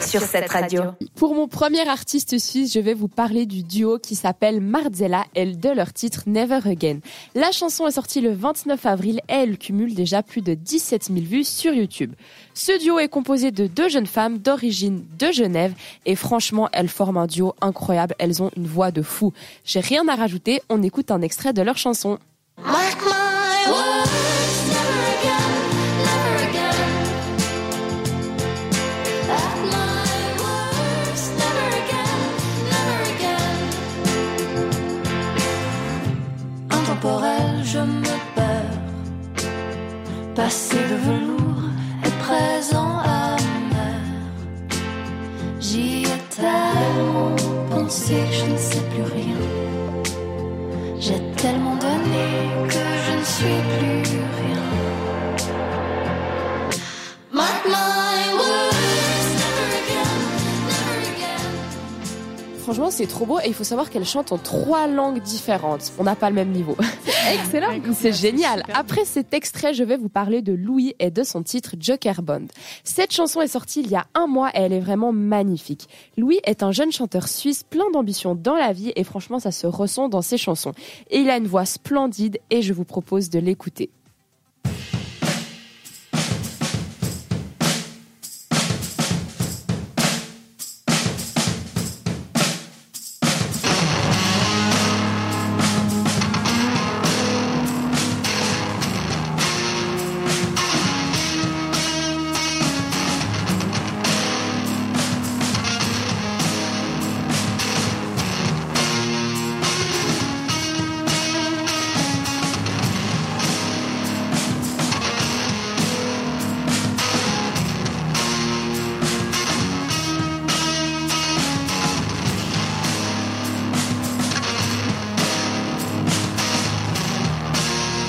sur cette radio. Pour mon premier artiste suisse, je vais vous parler du duo qui s'appelle Marzella et de leur titre Never Again. La chanson est sortie le 29 avril et elle cumule déjà plus de 17 000 vues sur YouTube. Ce duo est composé de deux jeunes femmes d'origine de Genève et franchement, elles forment un duo incroyable. Elles ont une voix de fou. J'ai rien à rajouter, on écoute un extrait de leur chanson. Passé de velours et présent à mer. J'y ai tellement pensé que je ne sais plus rien. Franchement, c'est trop beau et il faut savoir qu'elle chante en trois langues différentes. On n'a pas le même niveau. Excellent. c'est génial. Après cet extrait, je vais vous parler de Louis et de son titre Joker Bond. Cette chanson est sortie il y a un mois et elle est vraiment magnifique. Louis est un jeune chanteur suisse plein d'ambition dans la vie et franchement, ça se ressent dans ses chansons. Et il a une voix splendide et je vous propose de l'écouter.